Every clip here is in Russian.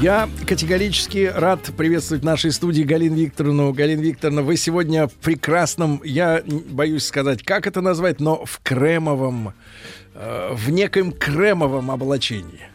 Я категорически рад приветствовать в нашей студии Галину Викторовну. Галина Викторовна, вы сегодня в прекрасном, я боюсь сказать, как это назвать, но в кремовом, э, в некоем кремовом облачении.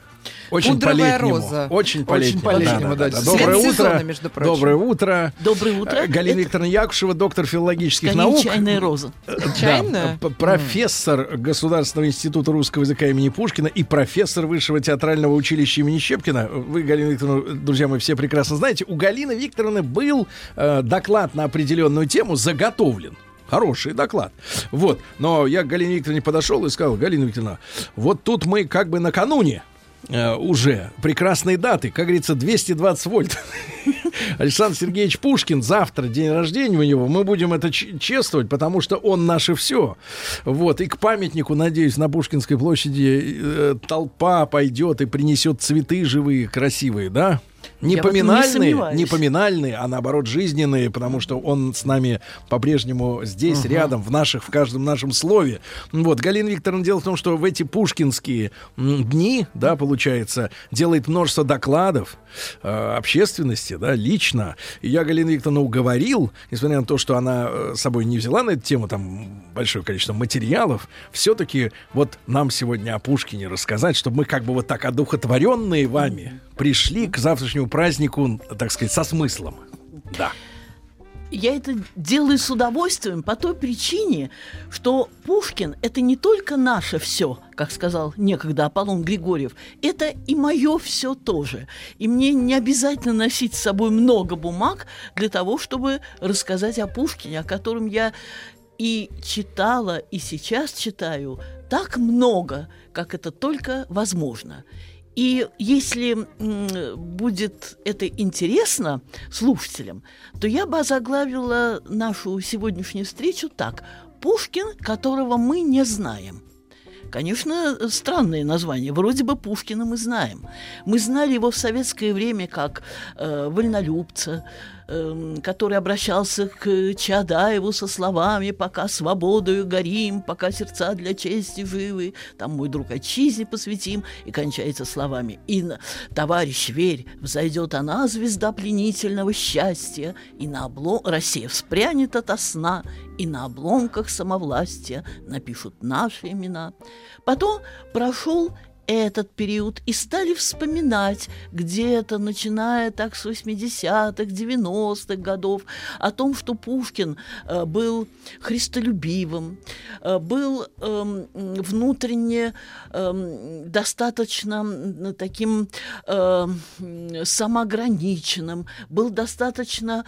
Очень Пудровая по-летнему. роза. Очень по-летнему. Очень по-летнему, Да, да, да. да. Доброе сезона, утро. между прочим. Доброе утро. Доброе утро. Э, Галина Это Викторовна Якушева, доктор филологических скорее наук. чайная роза. Э, Чайная? Да, профессор Государственного института русского языка имени Пушкина и профессор Высшего театрального училища имени Щепкина. Вы, Галина Викторовна, друзья мои, все прекрасно знаете. У Галины Викторовны был э, доклад на определенную тему заготовлен. Хороший доклад. Вот. Но я к Галине Викторовне подошел и сказал, Галина Викторовна, вот тут мы как бы накануне э, уже прекрасные даты, как говорится, 220 вольт. Александр Сергеевич Пушкин, завтра день рождения у него, мы будем это чествовать, потому что он наше все. Вот, и к памятнику, надеюсь, на Пушкинской площади э, толпа пойдет и принесет цветы живые, красивые, да? Не Я не поминальные, сомневаюсь. не поминальные, а наоборот жизненные, потому что он с нами по-прежнему здесь, рядом, в наших, в каждом нашем слове. Вот, Галина Викторовна, дело в том, что в эти пушкинские дни, да, получается, делает множество докладов э, общественности, да, лично. И я Галину Викторовну уговорил, несмотря на то, что она э, с собой не взяла на эту тему там большое количество материалов, все-таки вот нам сегодня о Пушкине рассказать, чтобы мы как бы вот так одухотворенные вами пришли к завтрашнему празднику, так сказать, со смыслом. Да. Я это делаю с удовольствием по той причине, что Пушкин – это не только наше все, как сказал некогда Аполлон Григорьев, это и мое все тоже. И мне не обязательно носить с собой много бумаг для того, чтобы рассказать о Пушкине, о котором я и читала, и сейчас читаю так много, как это только возможно. И если будет это интересно слушателям, то я бы озаглавила нашу сегодняшнюю встречу так. Пушкин, которого мы не знаем. Конечно, странное название. Вроде бы Пушкина мы знаем. Мы знали его в советское время как э, вольнолюбца, который обращался к Чадаеву со словами «Пока свободою горим, пока сердца для чести живы, там мой друг отчизне посвятим» и кончается словами «И, товарищ, верь, взойдет она, звезда пленительного счастья, и на облом... Россия вспрянет ото сна, и на обломках самовластия напишут наши имена». Потом прошел этот период и стали вспоминать где-то, начиная так с 80-х, 90-х годов, о том, что Пушкин э, был христолюбивым, э, был эм, внутренне эм, достаточно таким эм, самоограниченным, был достаточно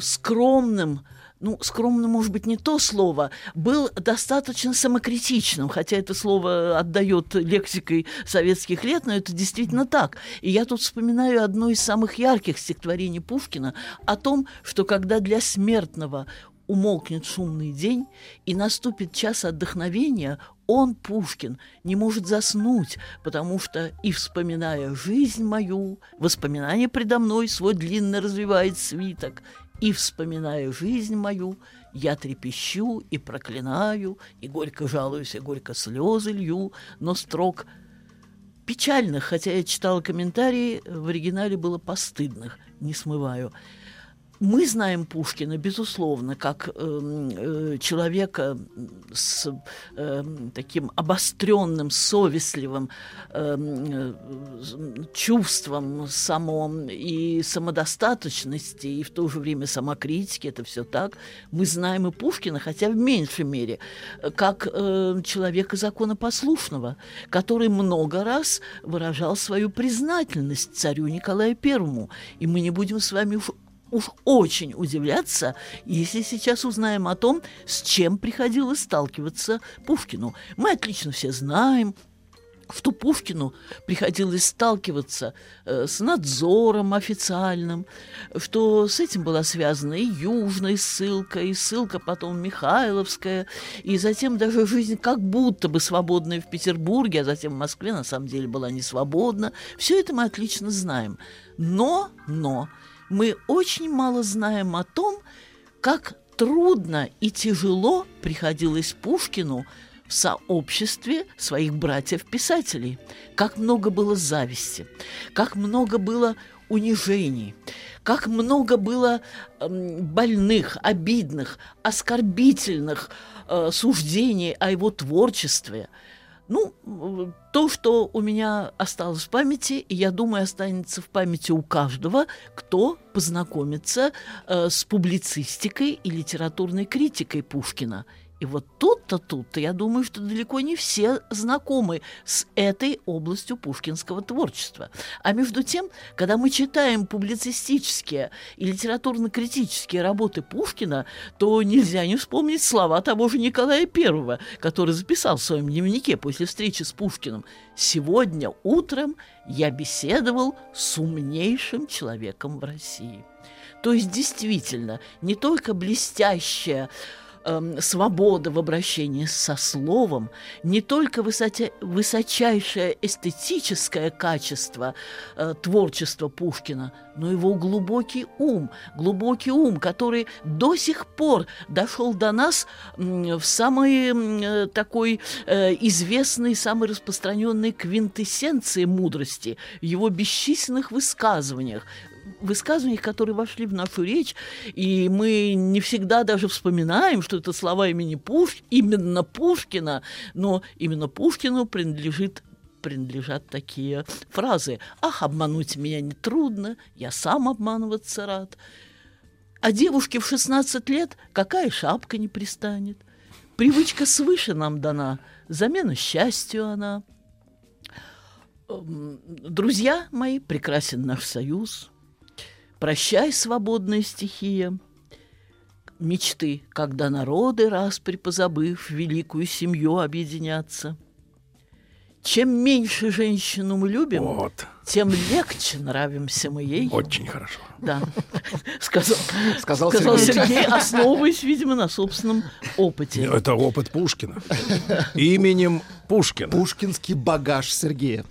скромным, ну, скромно, может быть, не то слово, был достаточно самокритичным, хотя это слово отдает лексикой советских лет, но это действительно так. И я тут вспоминаю одно из самых ярких стихотворений Пушкина о том, что когда для смертного умолкнет шумный день и наступит час отдохновения, он, Пушкин, не может заснуть, потому что и вспоминая жизнь мою, воспоминания предо мной свой длинно развивает свиток, и вспоминая жизнь мою, я трепещу и проклинаю, и горько жалуюсь, и горько слезы лью, но строк печальных, хотя я читала комментарии, в оригинале было постыдных, не смываю. Мы знаем Пушкина, безусловно, как эм, э, человека с эм, таким обостренным, совестливым эм, э, чувством само и самодостаточности, и в то же время самокритики, это все так. Мы знаем и Пушкина, хотя в меньшей мере, э, как э, человека законопослушного, который много раз выражал свою признательность царю Николаю Первому. И мы не будем с вами уж очень удивляться, если сейчас узнаем о том, с чем приходилось сталкиваться Пушкину. Мы отлично все знаем, что Пушкину приходилось сталкиваться э, с надзором официальным, что с этим была связана и южная ссылка, и ссылка потом Михайловская, и затем даже жизнь как будто бы свободная в Петербурге, а затем в Москве на самом деле была не свободна. Все это мы отлично знаем. Но, но, мы очень мало знаем о том, как трудно и тяжело приходилось Пушкину в сообществе своих братьев-писателей. Как много было зависти, как много было унижений, как много было э, больных, обидных, оскорбительных э, суждений о его творчестве. Ну, то, что у меня осталось в памяти, и я думаю, останется в памяти у каждого, кто познакомится э, с публицистикой и литературной критикой Пушкина – и вот тут-то, тут-то, я думаю, что далеко не все знакомы с этой областью пушкинского творчества. А между тем, когда мы читаем публицистические и литературно-критические работы Пушкина, то нельзя не вспомнить слова того же Николая I, который записал в своем дневнике после встречи с Пушкиным. «Сегодня утром я беседовал с умнейшим человеком в России». То есть, действительно, не только блестящая э, свобода в обращении со словом, не только высоте, высочайшее эстетическое качество э, творчества Пушкина, но его глубокий ум, глубокий ум, который до сих пор дошел до нас в самой э, такой э, известной, самой распространенной квинтэссенции мудрости, его бесчисленных высказываниях, высказываниях, которые вошли в нашу речь, и мы не всегда даже вспоминаем, что это слова имени Пуш, именно Пушкина, но именно Пушкину принадлежит принадлежат такие фразы. «Ах, обмануть меня нетрудно, я сам обманываться рад». А девушке в 16 лет какая шапка не пристанет? Привычка свыше нам дана, замена счастью она. Эм, друзья мои, прекрасен наш союз – Прощай, свободная стихия. Мечты, когда народы, раз припозабыв, великую семью объединятся. Чем меньше женщину мы любим, вот. Тем легче нравимся мы ей. Очень хорошо. Да, сказал, сказал, сказал Сергей. Сергей, основываясь, видимо, на собственном опыте. Это опыт Пушкина. Именем Пушкина. Пушкинский багаж Сергея.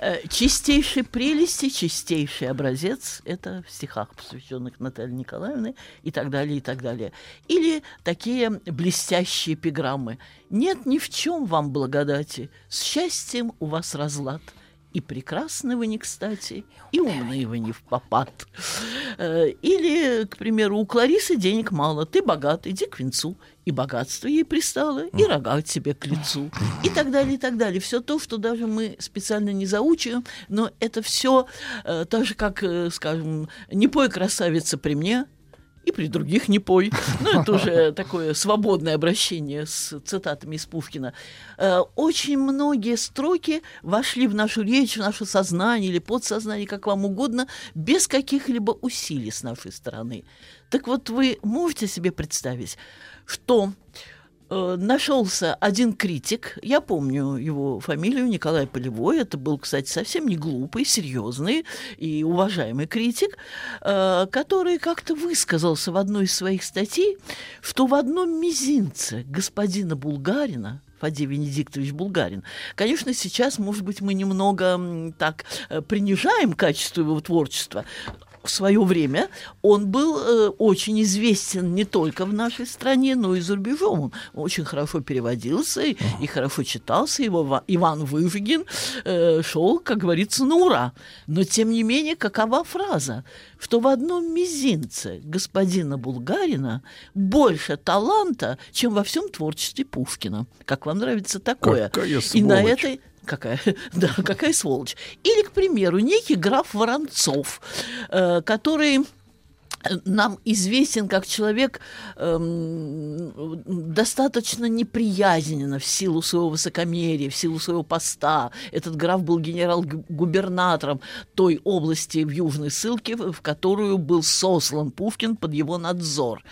Э, чистейшей прелести, чистейший образец – это в стихах, посвященных Наталье Николаевне и так далее, и так далее. Или такие блестящие эпиграммы. «Нет ни в чем вам благодати, с счастьем у вас разлад». И прекрасны вы не кстати, и умные вы не в попад. Э, или, к примеру, у Кларисы денег мало, ты богат, иди к венцу. И богатство ей пристало, и рога тебе к лицу. И так далее, и так далее. Все то, что даже мы специально не заучиваем, но это все э, так же, как, э, скажем, «Не пой, красавица, при мне», и при других не пой. Ну, это уже такое свободное обращение с цитатами из Пушкина. Э, очень многие строки вошли в нашу речь, в наше сознание или подсознание, как вам угодно, без каких-либо усилий с нашей стороны. Так вот, вы можете себе представить, что э, нашелся один критик, я помню его фамилию, Николай Полевой, это был, кстати, совсем не глупый, серьезный и уважаемый критик, э, который как-то высказался в одной из своих статей, что в одном мизинце господина Булгарина Фадей Венедиктович Булгарин. Конечно, сейчас, может быть, мы немного так э, принижаем качество его творчества, в свое время он был э, очень известен не только в нашей стране, но и за рубежом. Он очень хорошо переводился и, и хорошо читался. Его Иван Выжигин э, шел, как говорится, на ура. Но, тем не менее, какова фраза? Что в одном мизинце господина Булгарина больше таланта, чем во всем творчестве Пушкина. Как вам нравится такое? Какая и на сволочь. этой Какая, да, какая сволочь. Или, к примеру, некий граф Воронцов, э, который нам известен как человек эм, достаточно неприязненно в силу своего высокомерия, в силу своего поста. Этот граф был генерал-губернатором той области в Южной Ссылке, в которую был сослан Пушкин под его надзор.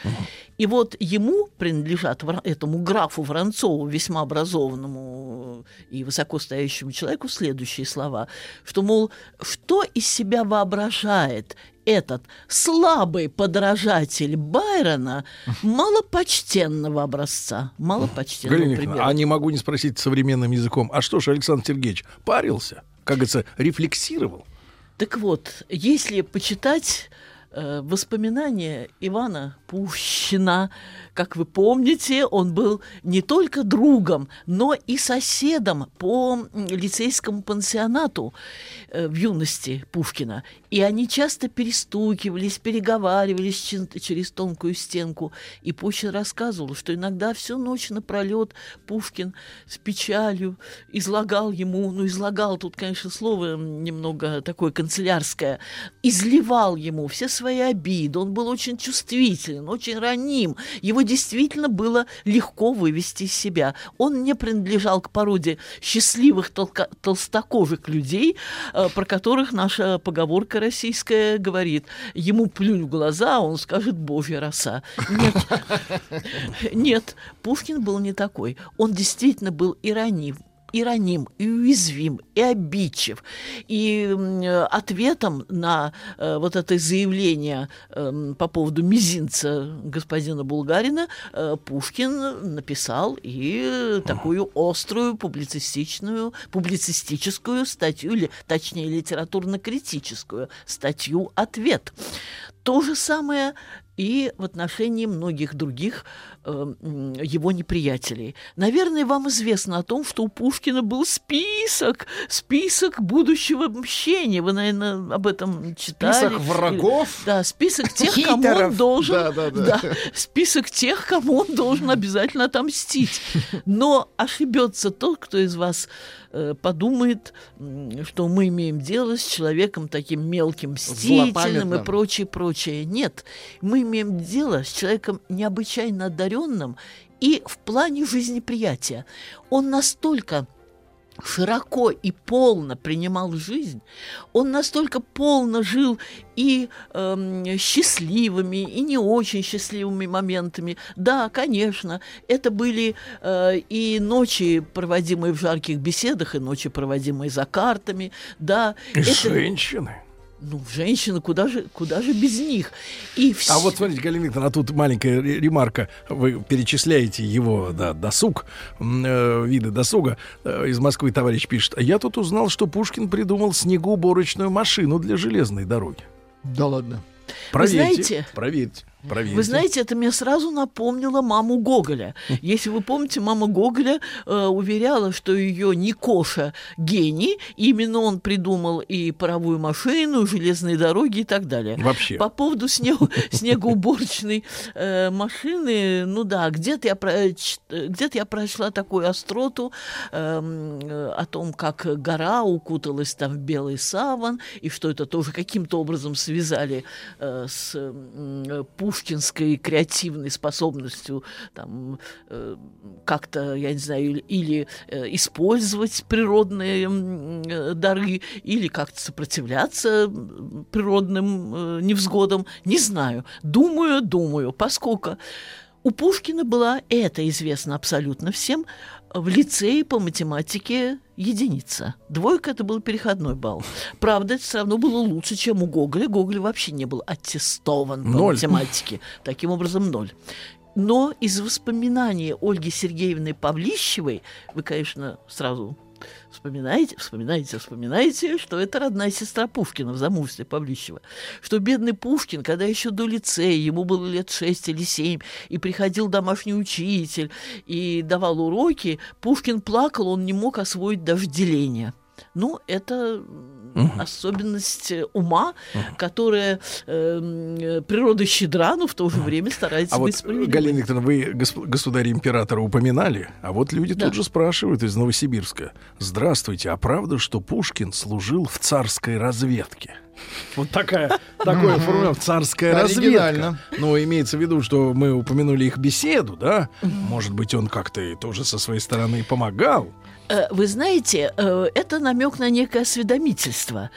И вот ему принадлежат, этому графу Воронцову, весьма образованному и высокостоящему человеку, следующие слова, что, мол, что из себя воображает этот слабый подражатель Байрона малопочтенного образца. Малопочтенного Галина примера. А не могу не спросить современным языком. А что ж Александр Сергеевич парился? Как говорится, рефлексировал? Так вот, если почитать э, воспоминания Ивана Пущина, как вы помните, он был не только другом, но и соседом по лицейскому пансионату э, в юности Пушкина. И они часто перестукивались, переговаривались через тонкую стенку. И Пущин рассказывал, что иногда всю ночь напролет Пушкин с печалью излагал ему, ну, излагал, тут, конечно, слово немного такое канцелярское, изливал ему все свои обиды. Он был очень чувствителен, очень раним. Его действительно было легко вывести из себя. Он не принадлежал к породе счастливых толка- толстокожих людей, э, про которых наша поговорка российская говорит, ему плюнь в глаза, он скажет «Божья роса». Нет, нет, Пушкин был не такой. Он действительно был и ранив, и раним, и уязвим, и обидчив. И ответом на э, вот это заявление э, по поводу мизинца господина Булгарина э, Пушкин написал и такую острую публицистичную, публицистическую статью, или точнее литературно-критическую статью «Ответ». То же самое и в отношении многих других э, его неприятелей. Наверное, вам известно о том, что у Пушкина был список, список будущего мщения. Вы, наверное, об этом читали. Список врагов? Да, список тех, кому он должен... Да, да, да. да, список тех, кому он должен обязательно отомстить. Но ошибется тот, кто из вас подумает, что мы имеем дело с человеком таким мелким, мстительным и прочее, прочее. Нет, мы имеем дело с человеком необычайно одаренным и в плане жизнеприятия. Он настолько широко и полно принимал жизнь, он настолько полно жил и эм, счастливыми, и не очень счастливыми моментами. Да, конечно, это были э, и ночи, проводимые в жарких беседах, и ночи, проводимые за картами. Да, И это, женщины. Ну, женщины, куда же, куда же без них? И вс- А вот смотрите, Галина Викторовна, а тут маленькая ре- ремарка. Вы перечисляете его да, досуг, э, виды досуга. Э, из Москвы товарищ пишет. А я тут узнал, что Пушкин придумал снегоуборочную машину для железной дороги. Да ладно. Проверьте. знаете- Проверьте. Проверьте. Вы знаете, это мне сразу напомнило маму Гоголя. Если вы помните, мама Гоголя э, уверяла, что ее Никоша гений, именно он придумал и паровую машину, и железные дороги и так далее. Вообще. По поводу снег- снегоуборочной э, машины, ну да, где-то я, про- ч- э, где-то я прочла такую остроту эм, э, о том, как гора укуталась там в белый саван, и что это тоже каким-то образом связали э, с э, пушкинской креативной способностью там э, как-то, я не знаю, или, или, э, использовать природные э, дары, или как-то сопротивляться природным э, невзгодам, не знаю. Думаю, думаю, поскольку у Пушкина была, это известно абсолютно всем, в лицее по математике единица. Двойка это был переходной балл. Правда, это все равно было лучше, чем у Гоголя. Гоголь вообще не был аттестован по Ноль. математике. Таким образом, ноль. Но из воспоминаний Ольги Сергеевны Павлищевой, вы, конечно, сразу вспоминаете, вспоминаете, вспоминаете, что это родная сестра Пушкина в замужестве Павлищева. Что бедный Пушкин, когда еще до лицея, ему было лет шесть или семь, и приходил домашний учитель и давал уроки, Пушкин плакал, он не мог освоить даже деление. Ну, это м, особенность э, ума, которая эм, э, природа щедра, но в то же время старается А быть вот, справедливой. Галина Викторовна, вы государя-императора упоминали, а вот люди Да. тут же спрашивают из Новосибирска. Здравствуйте, а правда, что Пушкин служил в царской разведке? Вот такая, такое формулировка царская разведка. Но имеется в виду, что мы упомянули их беседу, да? Может быть, он как-то тоже со своей стороны помогал. Э, Вы знаете, э, это намек на некое осведомительство.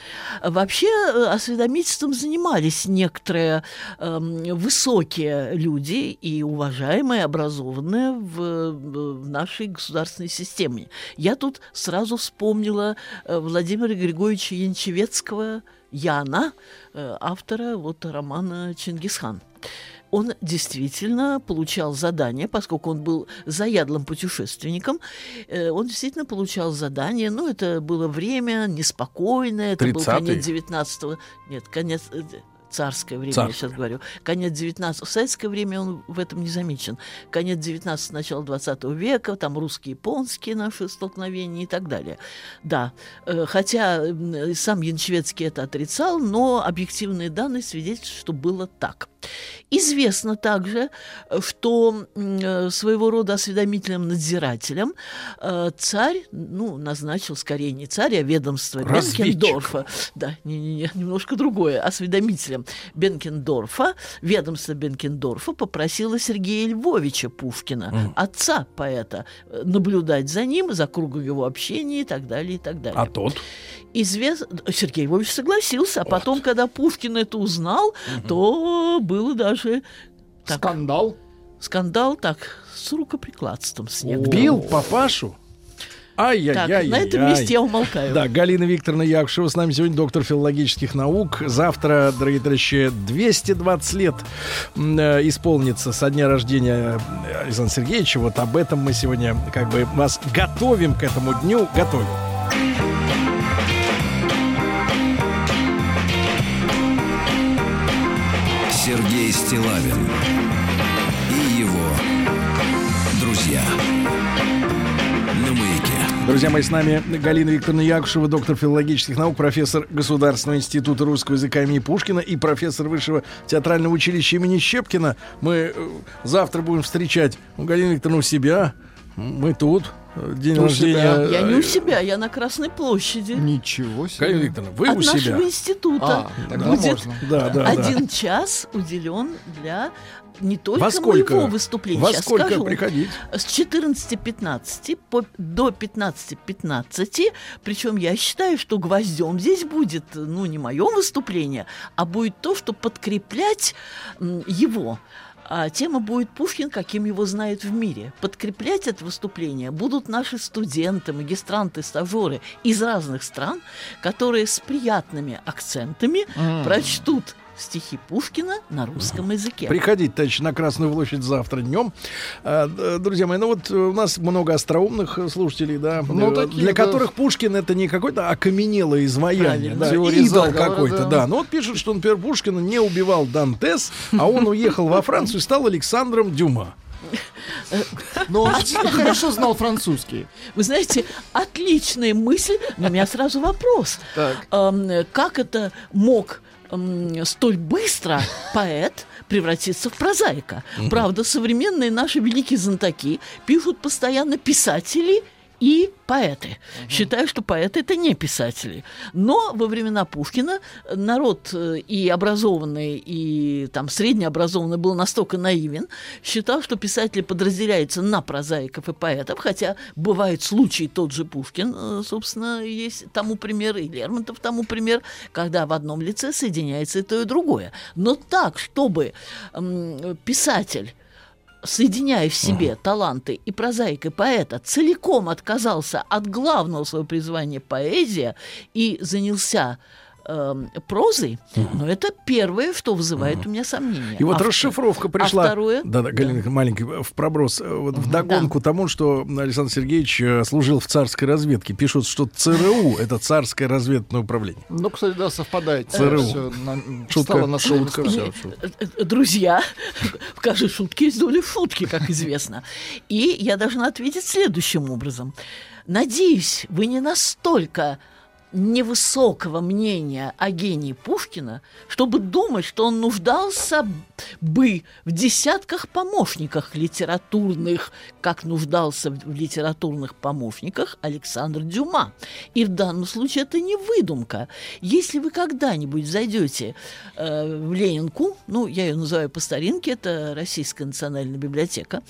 Вообще э, осведомительством занимались некоторые эм, высокие люди и уважаемые, образованные в, нашей государственной системе. Я тут сразу вспомнила Владимира Григорьевича Янчевецкого Яна, автора вот романа «Чингисхан». Он действительно получал задания, поскольку он был заядлым путешественником, э, он действительно получал задания. Ну, это было время неспокойное, это был 30-й? конец 19 нет, конец э, царское время, я Царское. сейчас говорю. Конец 19 В советское время он в этом не замечен. Конец 19 начало 20 века, там русско-японские наши столкновения и так далее. Да, э, хотя сам Янчевецкий это отрицал, но объективные данные свидетельствуют, что было так. Известно также, что э, своего рода осведомительным надзирателем э, царь, ну, назначил скорее не царь, а ведомство Разведчик. Бенкендорфа. Да, не-не-не, немножко другое. Осведомителем Бенкендорфа, ведомство Бенкендорфа попросило Сергея Львовича Пушкина, отца поэта, э, наблюдать за ним, за кругом его общения и так далее, и так далее. А тот? Извест... Сергей Львович согласился, а потом, когда Пушкин это узнал, то было даже так, Скандал. скандал так с рукоприкладством с. Бил папашу? Ай-яй-яй. Так, на этом месте я умолкаю. Да, Галина Викторовна Якушева с нами сегодня, доктор филологических наук. Завтра, дорогие товарищи, 220 лет э, исполнится со дня рождения э, Александра Сергеевича. Вот об этом мы сегодня как бы вас готовим к этому дню. Готовим. Стилавин и его друзья. Друзья мои, с нами Галина Викторовна Якушева, доктор филологических наук, профессор Государственного института русского языка имени Пушкина и профессор Высшего театрального училища имени Щепкина. Мы э, завтра будем встречать у Галины Викторовны у себя. Мы тут. Э, День У рождения. себя. Я не э, у себя, я на Красной площади. Ничего себе. Галина Викторовна, вы От у себя. нашего института А, тогда будет можно. Да, да, да. один час уделен для не только Во сколько? моего выступления. Во Сейчас сколько скажу. приходить? С 14.15 по, до 15.15. Причем я считаю, что гвоздем здесь будет, ну, не мое выступление, а будет то, что подкреплять м, его. А тема будет Пушкин, каким его знают в мире. Подкреплять это выступление будут наши студенты, магистранты, стажеры из разных стран, которые с приятными акцентами прочтут стихи Пушкина на русском языке. Приходите, товарищи, на Красную площадь завтра днем. Д- друзья мои, ну вот э, у нас много остроумных э, слушателей, да, Ну, э, такие, для да. которых Пушкин это не какое-то окаменелое изваяние, да, Теория идол какой-то, да. да. Ну вот пишут, что, например, Пушкина не убивал Дантес, а он уехал во Францию и стал Александром Дюма. Но он действительно хорошо знал французский. Вы знаете, отличная мысль, но у меня сразу вопрос. Как это мог столь быстро поэт превратиться в прозаика? Правда, современные наши великие знатоки пишут постоянно писатели и поэты. Считаю, что поэты это не писатели. Но во времена Пушкина народ э, и образованный, и там среднеобразованный был настолько наивен, считал, что писатели подразделяются на прозаиков и поэтов, хотя бывают случаи, тот же Пушкин, э, собственно, есть тому пример, и Лермонтов тому пример, когда в одном лице соединяется и то, и другое. Но так, чтобы писатель соединяя в себе таланты и прозаик, и поэта, целиком отказался от главного своего призвания поэзия и занялся эм, прозой, но это первое, что вызывает у меня сомнения. И вот А расшифровка пришла. А второе? Да, да, Галина, маленький в проброс. э, Вот в догонку тому, что Александр Сергеевич э, служил в царской разведке. Пишут, что ЦРУ это царское разведное управление. Ну, кстати, да, совпадает. ЦРУ. Шутка, на шутка. Все, Э, э, Друзья, в каждой шутке есть доля шутки, как известно. И я должна ответить следующим образом. Надеюсь, вы не настолько невысокого мнения о гении Пушкина, чтобы думать, что он нуждался бы в десятках помощниках литературных, как нуждался в литературных помощниках Александр Дюма. И в данном случае это не выдумка. Если вы когда-нибудь зайдете э, в Ленинку, ну, я ее называю по старинке, это Российская национальная библиотека,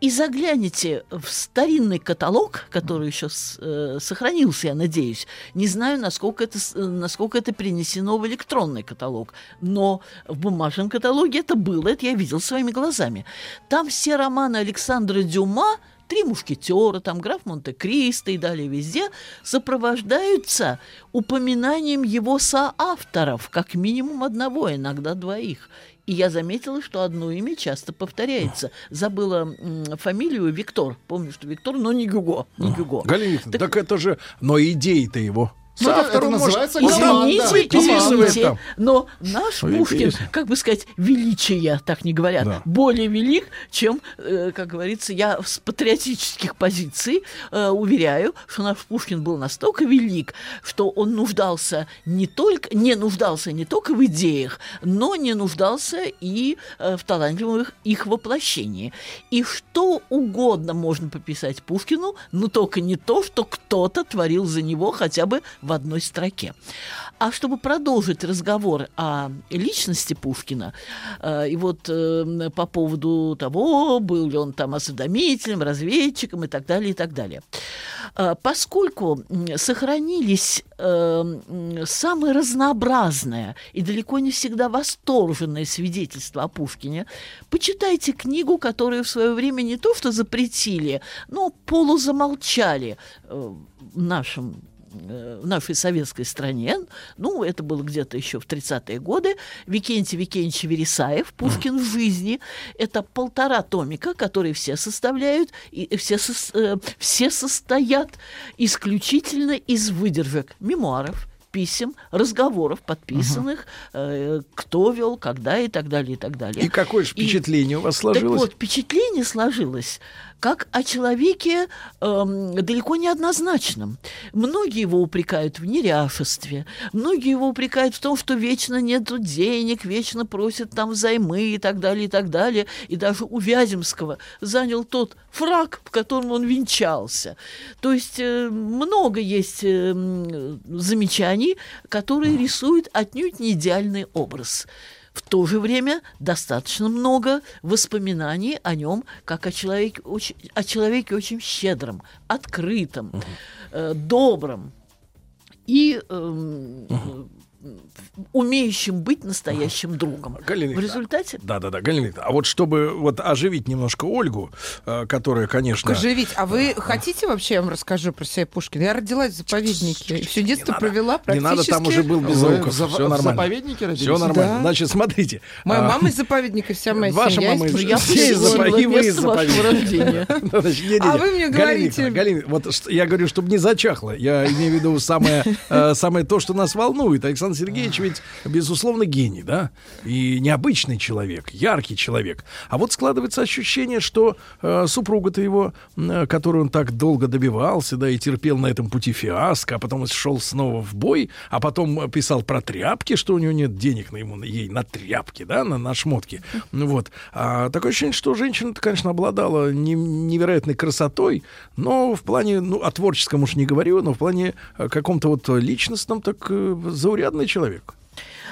и заглянете в старинный каталог, который еще с, э, сохранился, я надеюсь, не знаю, насколько это, насколько это перенесено в электронный каталог, но в бумажном каталоге это было, это я видел своими глазами. Там все романы Александра Дюма Три мушкетера, там граф Монте-Кристо и далее везде сопровождаются упоминанием его соавторов, как минимум одного, иногда двоих. И я заметила, что одно имя часто повторяется. Забыла м, фамилию Виктор. Помню, что Виктор, но не Гюго. Не Гюго. Галина так, так это же... Но идеи-то его ну, это, это называется может, команда. Извините, извините, но наш Ой, Пушкин, интересно. как бы сказать, величие, так не говорят, Да. более велик, чем, э, как говорится, я с патриотических позиций э, уверяю, что наш Пушкин был настолько велик, что он нуждался не только, не нуждался не только в идеях, но не нуждался и э, в талантливых их воплощении. И что угодно можно пописать Пушкину, но только не то, что кто-то творил за него хотя бы в одной строке. А чтобы продолжить разговор о личности Пушкина, э, и вот э, по поводу того, был ли он там осведомителем, разведчиком и так далее, и так далее. Э, Поскольку сохранились э, самые разнообразные и далеко не всегда восторженные свидетельства о Пушкине, почитайте книгу, которую в свое время не то что запретили, но полузамолчали э, в нашем э, в нашей советской стране, ну, это было где-то еще в 30-е годы, Викентий Викентьевич Вересаев «Пушкин в жизни». Это полтора томика, которые все составляют, и все, сос- э, все состоят исключительно из выдержек мемуаров, писем, разговоров, подписанных, э, кто вел, когда и так далее, и так далее. И какое же И- впечатление у вас так сложилось? вот, впечатление сложилось как о человеке эм, далеко не однозначном. Многие его упрекают в неряшестве, многие его упрекают в том, что вечно нету денег, вечно просят там взаймы и так далее, и так далее. И даже у Вяземского занял тот фраг, в котором он венчался. То есть э, много есть э, замечаний, которые рисуют отнюдь не идеальный образ. В то же время достаточно много воспоминаний о нем как о человеке очень, о человеке очень щедром, открытом, э, добром. И э, умеющим быть настоящим другом. Галина В результате Да, да, да, Галина А вот чтобы вот оживить немножко Ольгу, э, которая, конечно, Живить. А вы хотите вообще, я вам расскажу про себя Пушкина? Я родилась в заповеднике. Все детство надо. провела не практически. надо, там уже был без в зав- Все в нормально. заповеднике родились? Все нормально. Да. Значит, смотрите. Моя а, мама из заповедника, вся моя Ваша семья. мама из- из- я все из заповедника. А вы мне говорите- Галина, вот я говорю, чтобы не зачахло. Я имею в виду самое, э, самое то, что нас волнует. Александр Сергеевич ведь, безусловно, гений, да? И необычный человек, яркий человек. А вот складывается ощущение, что э, супруга-то его, э, которую он так долго добивался, да, и терпел на этом пути фиаско, а потом шел снова в бой, а потом э, писал про тряпки, что у него нет денег на ему, ей на тряпки, да, на, на шмотки. Вот. А, такое ощущение, что женщина-то, конечно, обладала не- невероятной красотой, но в плане, ну, о творческом уж не говорю, но в плане э, каком-то вот личностном, так э, заурядный человек.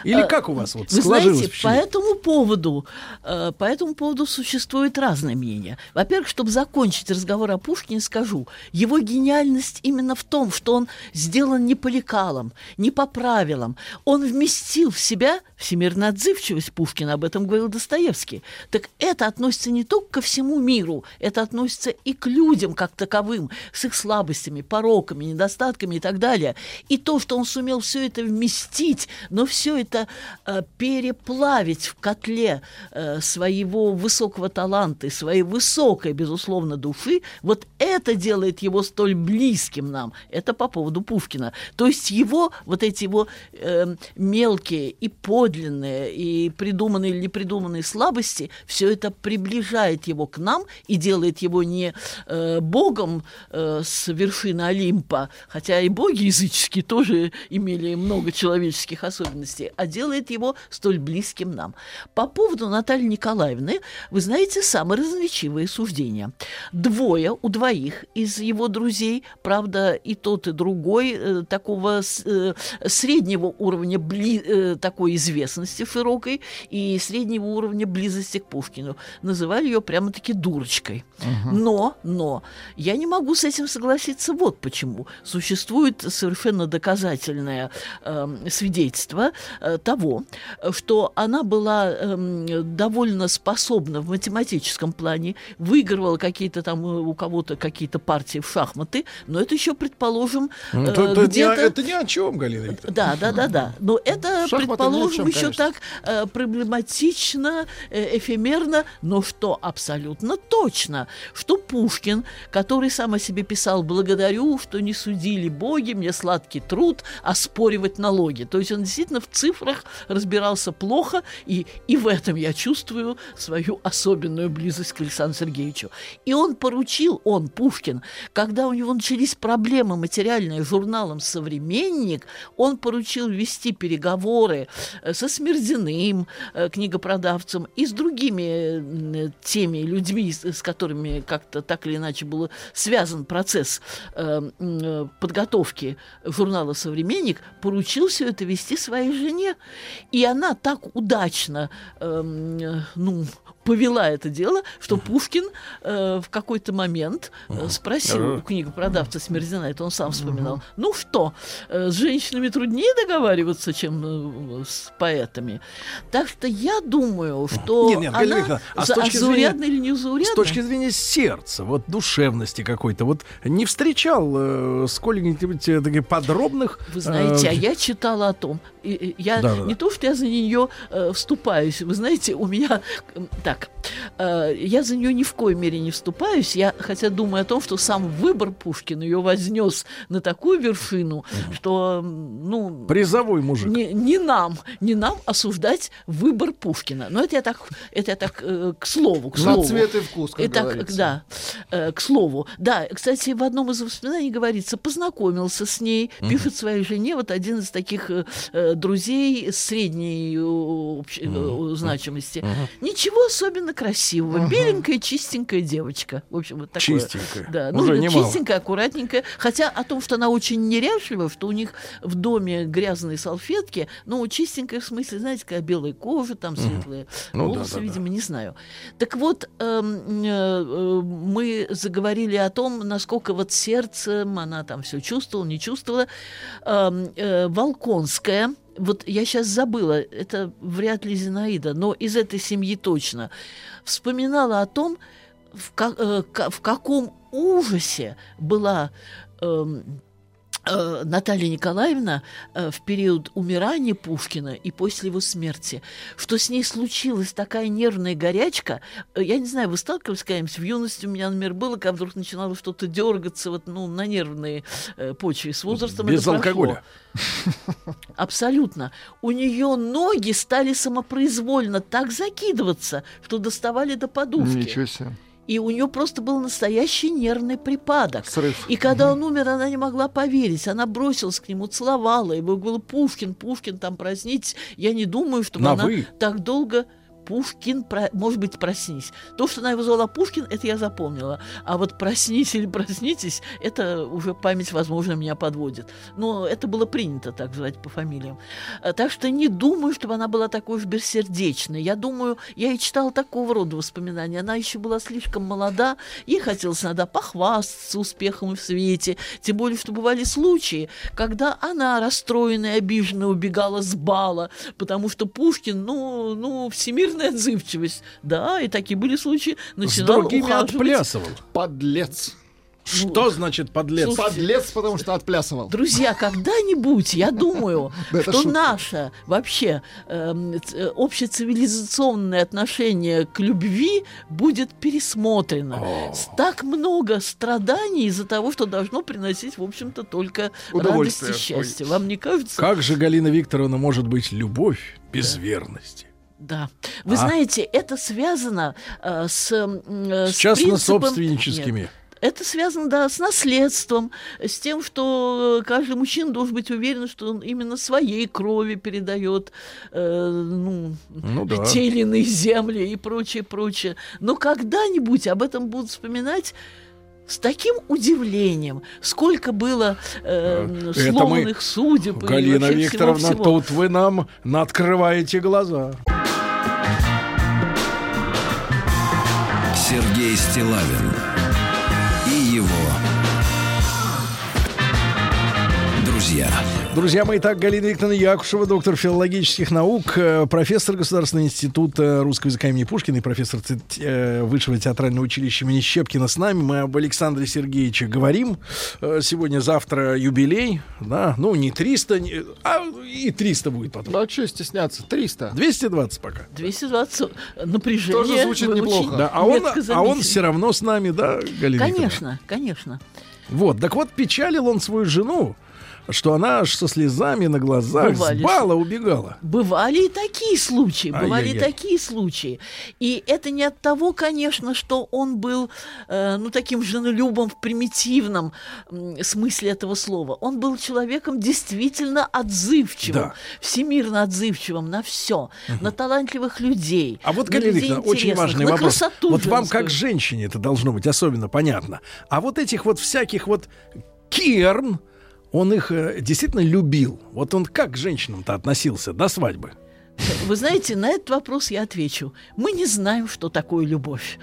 Или Э, как у вас вот Вы знаете, по этому поводу, э, по этому поводу существует разное мнение. Во-первых, чтобы закончить разговор о Пушкине, скажу, его гениальность именно в том, что он сделан не по лекалам, не по правилам. Он вместил в себя всемирную отзывчивость Пушкина, об этом говорил Достоевский. Так это относится не только ко всему миру, это относится и к людям как таковым, с их слабостями, пороками, недостатками и так далее. И то, что он сумел все это вместить, но все это это э, переплавить в котле э, своего высокого таланта и своей высокой, безусловно, души, вот это делает его столь близким нам. Это по поводу Пушкина. То есть его, вот эти его э, мелкие и подлинные, и придуманные или непридуманные слабости, все это приближает его к нам и делает его не э, богом э, с вершины Олимпа, хотя и боги языческие тоже имели много человеческих особенностей, а делает его столь близким нам. По поводу Натальи Николаевны, вы знаете, самые разноречивые суждения. Двое у двоих из его друзей, правда, и тот, и другой э, такого э, среднего уровня бли, э, такой известности широкой и среднего уровня близости к Пушкину. Называли ее прямо-таки дурочкой. Угу. Но, но, я не могу с этим согласиться вот почему. Существует совершенно доказательное э, свидетельство э, того, что она была э, довольно способна в математическом плане, выигрывала какие-то там э, у кого-то какие-то партии в шахматы, но это еще, предположим, ну, это, это, не, это ни о чем, Галина Викторовна. Да, да, да, да. Но это, Шахматы предположим, чем, еще конечно. так э, проблематично, э, эфемерно, но что абсолютно точно, что Пушкин, который сам о себе писал «благодарю, что не судили боги, мне сладкий труд оспоривать налоги». То есть он действительно в цифрах разбирался плохо, и, и в этом я чувствую свою особенную близость к Александру Сергеевичу. И он поручил, он, Пушкин, когда у него начались проблемы материальные журналом «Современник», он поручил вести переговоры э, со Смердиным, э, книгопродавцем, и с другими теми людьми, с которыми как-то так или иначе был связан процесс э, подготовки журнала «Современник», поручил все это вести своей жене. И она так удачно ну, повела это дело, что Пушкин э, в какой-то момент э, спросил у книгопродавца Смердина, это он сам вспоминал, ну что, э, с женщинами труднее договариваться, чем э, с поэтами. Так что я думаю, что нет, нет, она а с точки заурядна или не заурядна? С точки зрения сердца, вот душевности какой-то, вот не встречал э, сколько-нибудь э, таких подробных... Вы знаете, э, а я читала о том, я да, да, не да. то, что я за нее э, вступаюсь, вы знаете, у меня так, э, я за нее ни в коей мере не вступаюсь, я хотя думаю о том, что сам выбор Пушкина ее вознес на такую вершину, угу. что, ну... Призовой мужик. Не, не нам, не нам осуждать выбор Пушкина. Но это я так, это я так э, к слову, к слову. На цвет и вкус, как это, говорится. Да, э, к слову. Да, кстати, в одном из воспоминаний говорится, познакомился с ней, угу. пишет своей жене, вот один из таких э друзей средней общ... угу. значимости. Угу. Ничего особенно красивого. Угу. Беленькая, чистенькая девочка. В общем, вот такое. Чистенькая. Да, ну, Уже немало. чистенькая, аккуратненькая. Хотя о том, что она очень неряшлива, что у них в доме грязные салфетки, ну, чистенькая в смысле, знаете, какая белая кожа, там светлые угу. ну, волосы, да, да, видимо, да. не знаю. Так вот, э, э, мы заговорили о том, насколько вот сердцем она там все чувствовала, не чувствовала. Э, э, Волконская вот я сейчас забыла, это вряд ли Зинаида, но из этой семьи точно, вспоминала о том, в, как, э, в каком ужасе была э, Э, Наталья Николаевна э, в период умирания Пушкина и после его смерти, что с ней случилась такая нервная горячка. Э, я не знаю, вы сталкивались когда-нибудь? В юности у меня, например, было, когда вдруг начинало что-то дергаться вот, ну, на нервные почве. С возрастом Без это алкоголя. Абсолютно. У нее ноги стали самопроизвольно так закидываться, что доставали до подушки. Ничего себе и у нее просто был настоящий нервный припадок. Срыв. И когда он умер, она не могла поверить. Она бросилась к нему, целовала его, говорила, Пушкин, Пушкин, там проснитесь. Я не думаю, что она вы. так долго Пушкин, про... может быть, проснись. То, что она его звала Пушкин, это я запомнила. А вот проснись или проснитесь, это уже память, возможно, меня подводит. Но это было принято так звать по фамилиям. А, так что не думаю, чтобы она была такой уж бессердечной. Я думаю, я и читала такого рода воспоминания. Она еще была слишком молода, ей хотелось иногда похвастаться успехом в свете. Тем более, что бывали случаи, когда она, расстроенная, обиженная, убегала с бала, потому что Пушкин, ну, ну, всемирно чрезмерная отзывчивость. Да, и такие были случаи. Начинал С другими ухаживать. отплясывал. Подлец. Что значит подлец? слушай, Подлец, потому что отплясывал. Друзья, когда-нибудь, я думаю, что наше вообще эм, э, общецивилизационное отношение к любви будет пересмотрено. С- Так много страданий из-за того, что должно приносить, в общем-то, только радость и счастье. Вам не кажется? Как же, Галина Викторовна, может быть любовь без верности? Да. Вы А? знаете, это связано э, с, э, С с принципом- частно-собственническими. Нет. Это связано, да, с наследством, с тем, что э, каждый мужчина должен быть уверен, что он именно своей крови передает э, ну, Ну да. те или иные земли и прочее, прочее. Но когда-нибудь об этом будут вспоминать с таким удивлением, сколько было э, мы- сломанных судеб и Галина Викторовна, всего-всего. тут вы нам открываете глаза. Сергей Стилавин и его друзья. Друзья мои, так, Галина Викторовна Якушева, доктор филологических наук, э, профессор Государственного института русского языка имени Пушкина и профессор э, Высшего театрального училища имени Щепкина с нами. Мы об Александре Сергеевиче говорим. Э, Сегодня-завтра юбилей, да, ну не 300, не- а и 300 будет потом. Да, что стесняться? 300. 220 пока. 220 напряжение. Тоже звучит вы неплохо. очень Да, а он, а он все равно с нами, да, Галина Викторовна? Конечно, конечно. Вот, так вот, печалил он свою жену, что она аж со слезами на глазах Бывали с бала убегала. Бывали и такие случаи, бывали и Ай-яй-яй. такие случаи. И это не от того, конечно, что он был, э, ну, таким женолюбом в примитивном м, смысле этого слова. Он был человеком действительно отзывчивым, Да. всемирно отзывчивым на все, на талантливых людей. А вот, на Галина очень важный вопрос. красоту Вот вам, женскую. как женщине, это должно быть особенно понятно. А вот этих вот всяких вот керн, он их э, действительно любил. Вот он как к женщинам-то относился до свадьбы? Вы знаете, на этот вопрос я отвечу. Мы не знаем, что такое любовь.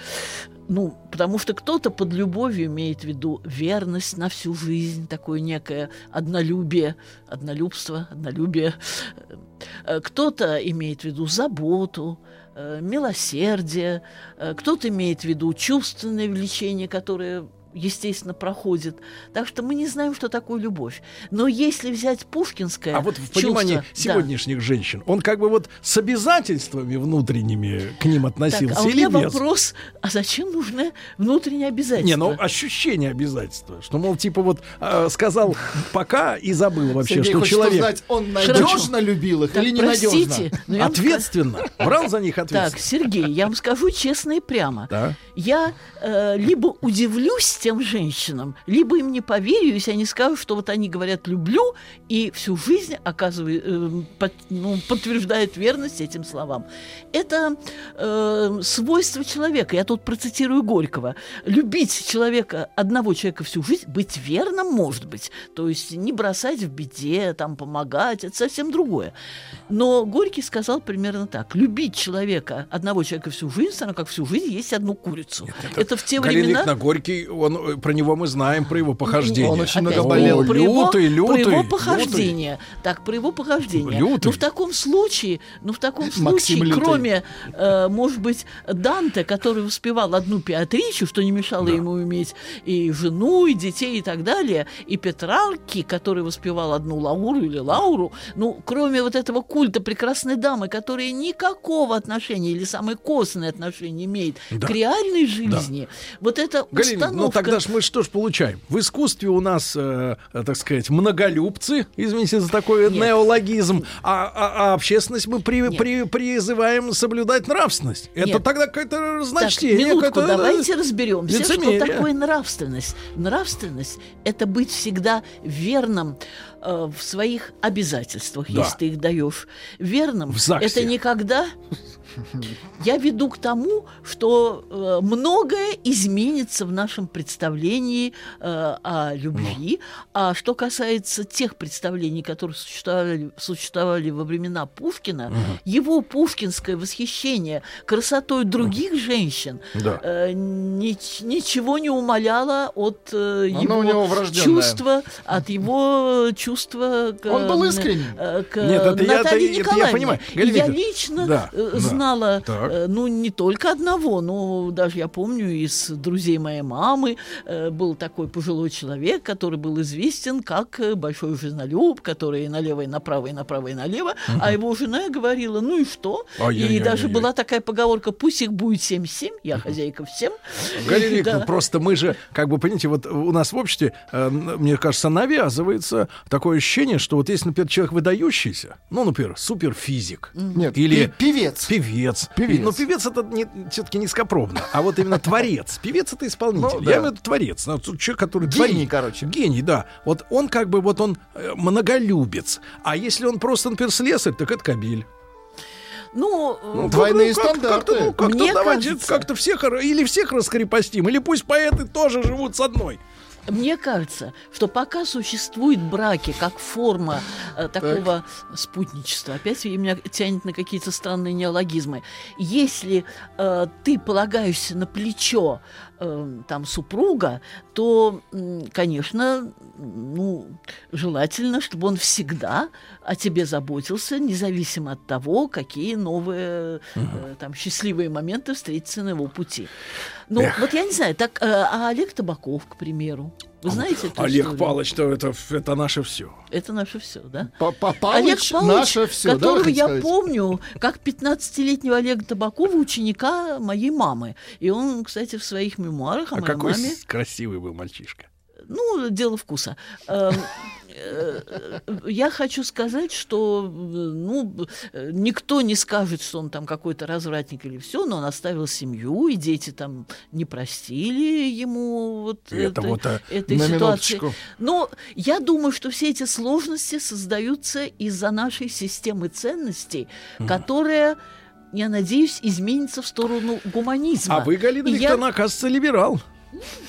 Ну, потому что кто-то под любовью имеет в виду верность на всю жизнь, такое некое однолюбие, однолюбство, однолюбие. Э, Кто-то имеет в виду заботу, э, милосердие, кто-то имеет в виду чувственное влечение, которое естественно, проходит. Так что мы не знаем, что такое любовь. Но если взять пушкинское А вот в чувство- понимании да. сегодняшних женщин, он как бы вот с обязательствами внутренними к ним относился Так, а у или меня без? вопрос, а зачем нужны внутренние обязательства? Не, ну ощущение обязательства, что, мол, типа вот э, сказал пока и забыл вообще, Сергей что человек узнать, он Хорошо. надежно любил их Так, или ненадежно? простите, но я вам ответственно брал за них Так, ответственность. Сергей, я вам скажу честно и прямо. Да. Я э, либо удивлюсь тем женщинам, либо им не поверю, если они скажут, что вот они говорят «люблю», и всю жизнь оказывает, э, под- ну, подтверждает верность этим словам. Это э, свойство человека. Я тут процитирую Горького. Любить человека, одного человека всю жизнь, быть верным может быть. То есть не бросать в беде, там, помогать, это совсем другое. Но Горький сказал примерно так. Любить человека, одного человека всю жизнь, равно как всю жизнь есть одну курицу. это, в те Галина времена... Викторовна, Горький, он, э, про него мы знаем, про его похождение. Он очень много болел. про его- Лютый, лютый, про его лютый. похождение. Так, про его похождение. Лютый. Ну, в таком случае, ну, в таком Максим случае, Лютый. кроме, э, может быть, Данте, который воспевал одну Пеатричу, что не мешало ему иметь и жену, и детей, и так далее, и Петрарки, который воспевал одну Лауру или Лауру, ну, кроме вот этого культа прекрасной дамы, которая никакого отношения или самое косвенное отношение имеет Да. к реальной жизни, вот эта Галина, ну установка... тогда ж мы что ж получаем? В искусстве у нас, э, э, так сказать, многолюбцы, извините за такой Нет. неологизм, а, а- а общественность мы при- Нет. при- призываем соблюдать нравственность. Это Нет. тогда какое-то Так, значение. минутку, какое-то, давайте разберемся, что лицемерие. такое нравственность. Нравственность – это быть всегда верным э, в своих обязательствах, Да. если ты их даешь. Верным В ЗАГСе. это никогда... Я веду к тому, что э, многое изменится в нашем представлении э, о любви. А что касается тех представлений, которые существовали, существовали во времена Пушкина, его пушкинское восхищение красотой других женщин Да. э, нич- ничего не умаляло от э, Оно его чувства, от его чувства чувства к, Он был э, искренним. э, к Нет, это я- Наталье это- это я понимаю. Галина я лично да, э, да. знала, э, ну, не только одного, но даже я помню из друзей моей мамы был такой пожилой человек, который был известен как большой женолюб, который и налево, и направо, и направо, и налево, а его жена говорила, ну и что? И Ай-яй-яй-яй-яй. даже была такая поговорка, пусть их будет 7-7, я хозяйка всем. Галина Да. Викторовна, просто мы же, как бы, понимаете, вот у нас в обществе, мне кажется, навязывается такое ощущение, что вот если, например, человек выдающийся, ну, например, суперфизик, Нет, Или- певец. певец. Певец. Но певец это не, все-таки низкопробно, а вот именно творец. Певец это исполнитель. Ну, да. Я имею в виду творец. Ну, Человек, который Гений, творит. короче. Гений, да. Вот он как бы, вот он э, многолюбец. А если он просто, например, слесарь, так это кабель. Ну, э, Ну, Двойные как- стандарты. Как-то, ну, как-то Мне давайте кажется- как-то всех или всех раскрепостим, или пусть поэты тоже живут с одной. Мне кажется, что пока существуют браки как форма э, такого спутничества, опять меня тянет на какие-то странные неологизмы, если э, ты полагаешься на плечо э, там супруга, то, конечно, ну, желательно, чтобы он всегда о тебе заботился, независимо от того, какие новые э, там счастливые моменты встретятся на его пути. Ну, Эх. вот я не знаю, так, э, а Олег Табаков, к примеру, вы знаете эту Олег историю? Павлович, то это, это наше все. Это наше все, да? Па- па- Олег Палыч наше все, да, которого хотите я сказать? помню как 15-летнего Олега Табакова, ученика моей мамы. И он, кстати, в своих мемуарах о А моей какой маме... красивый был мальчишка. Ну, дело вкуса. Эм, э, э, Я хочу сказать, что э, ну, э, никто не скажет, что он там какой-то развратник или все, но он оставил семью, и дети там не простили ему вот Это этой- вот, а, этой на ситуации. минуточку. Но я думаю, что все эти сложности создаются из-за нашей системы ценностей, которая, я надеюсь, изменится в сторону гуманизма. А вы, Галина И я- Викторовна, оказывается, либерал.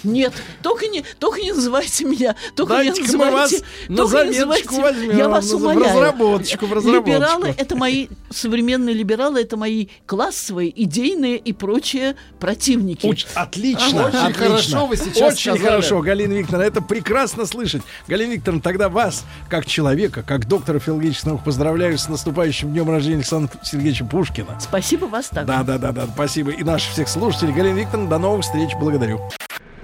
Нет, только не, только не называйте меня, только не Дайте-ка мы вас называйте, на только не называйте. возьмем, Я вас в умоляю. разработочку, в разработочку. Либералы это мои современные либералы, это мои классовые, идейные и прочие противники. Уч- отлично, Очень отлично. хорошо вы сейчас Очень сказали. хорошо, Галина Викторовна, это прекрасно слышать. Галина Викторовна, тогда вас, как человека, как доктора филологических наук, поздравляю с наступающим днем рождения Александра Сергеевича Пушкина. Спасибо вас так. Да, да, да, да, спасибо. И наших всех слушателей. Галина Викторовна, до новых встреч, благодарю.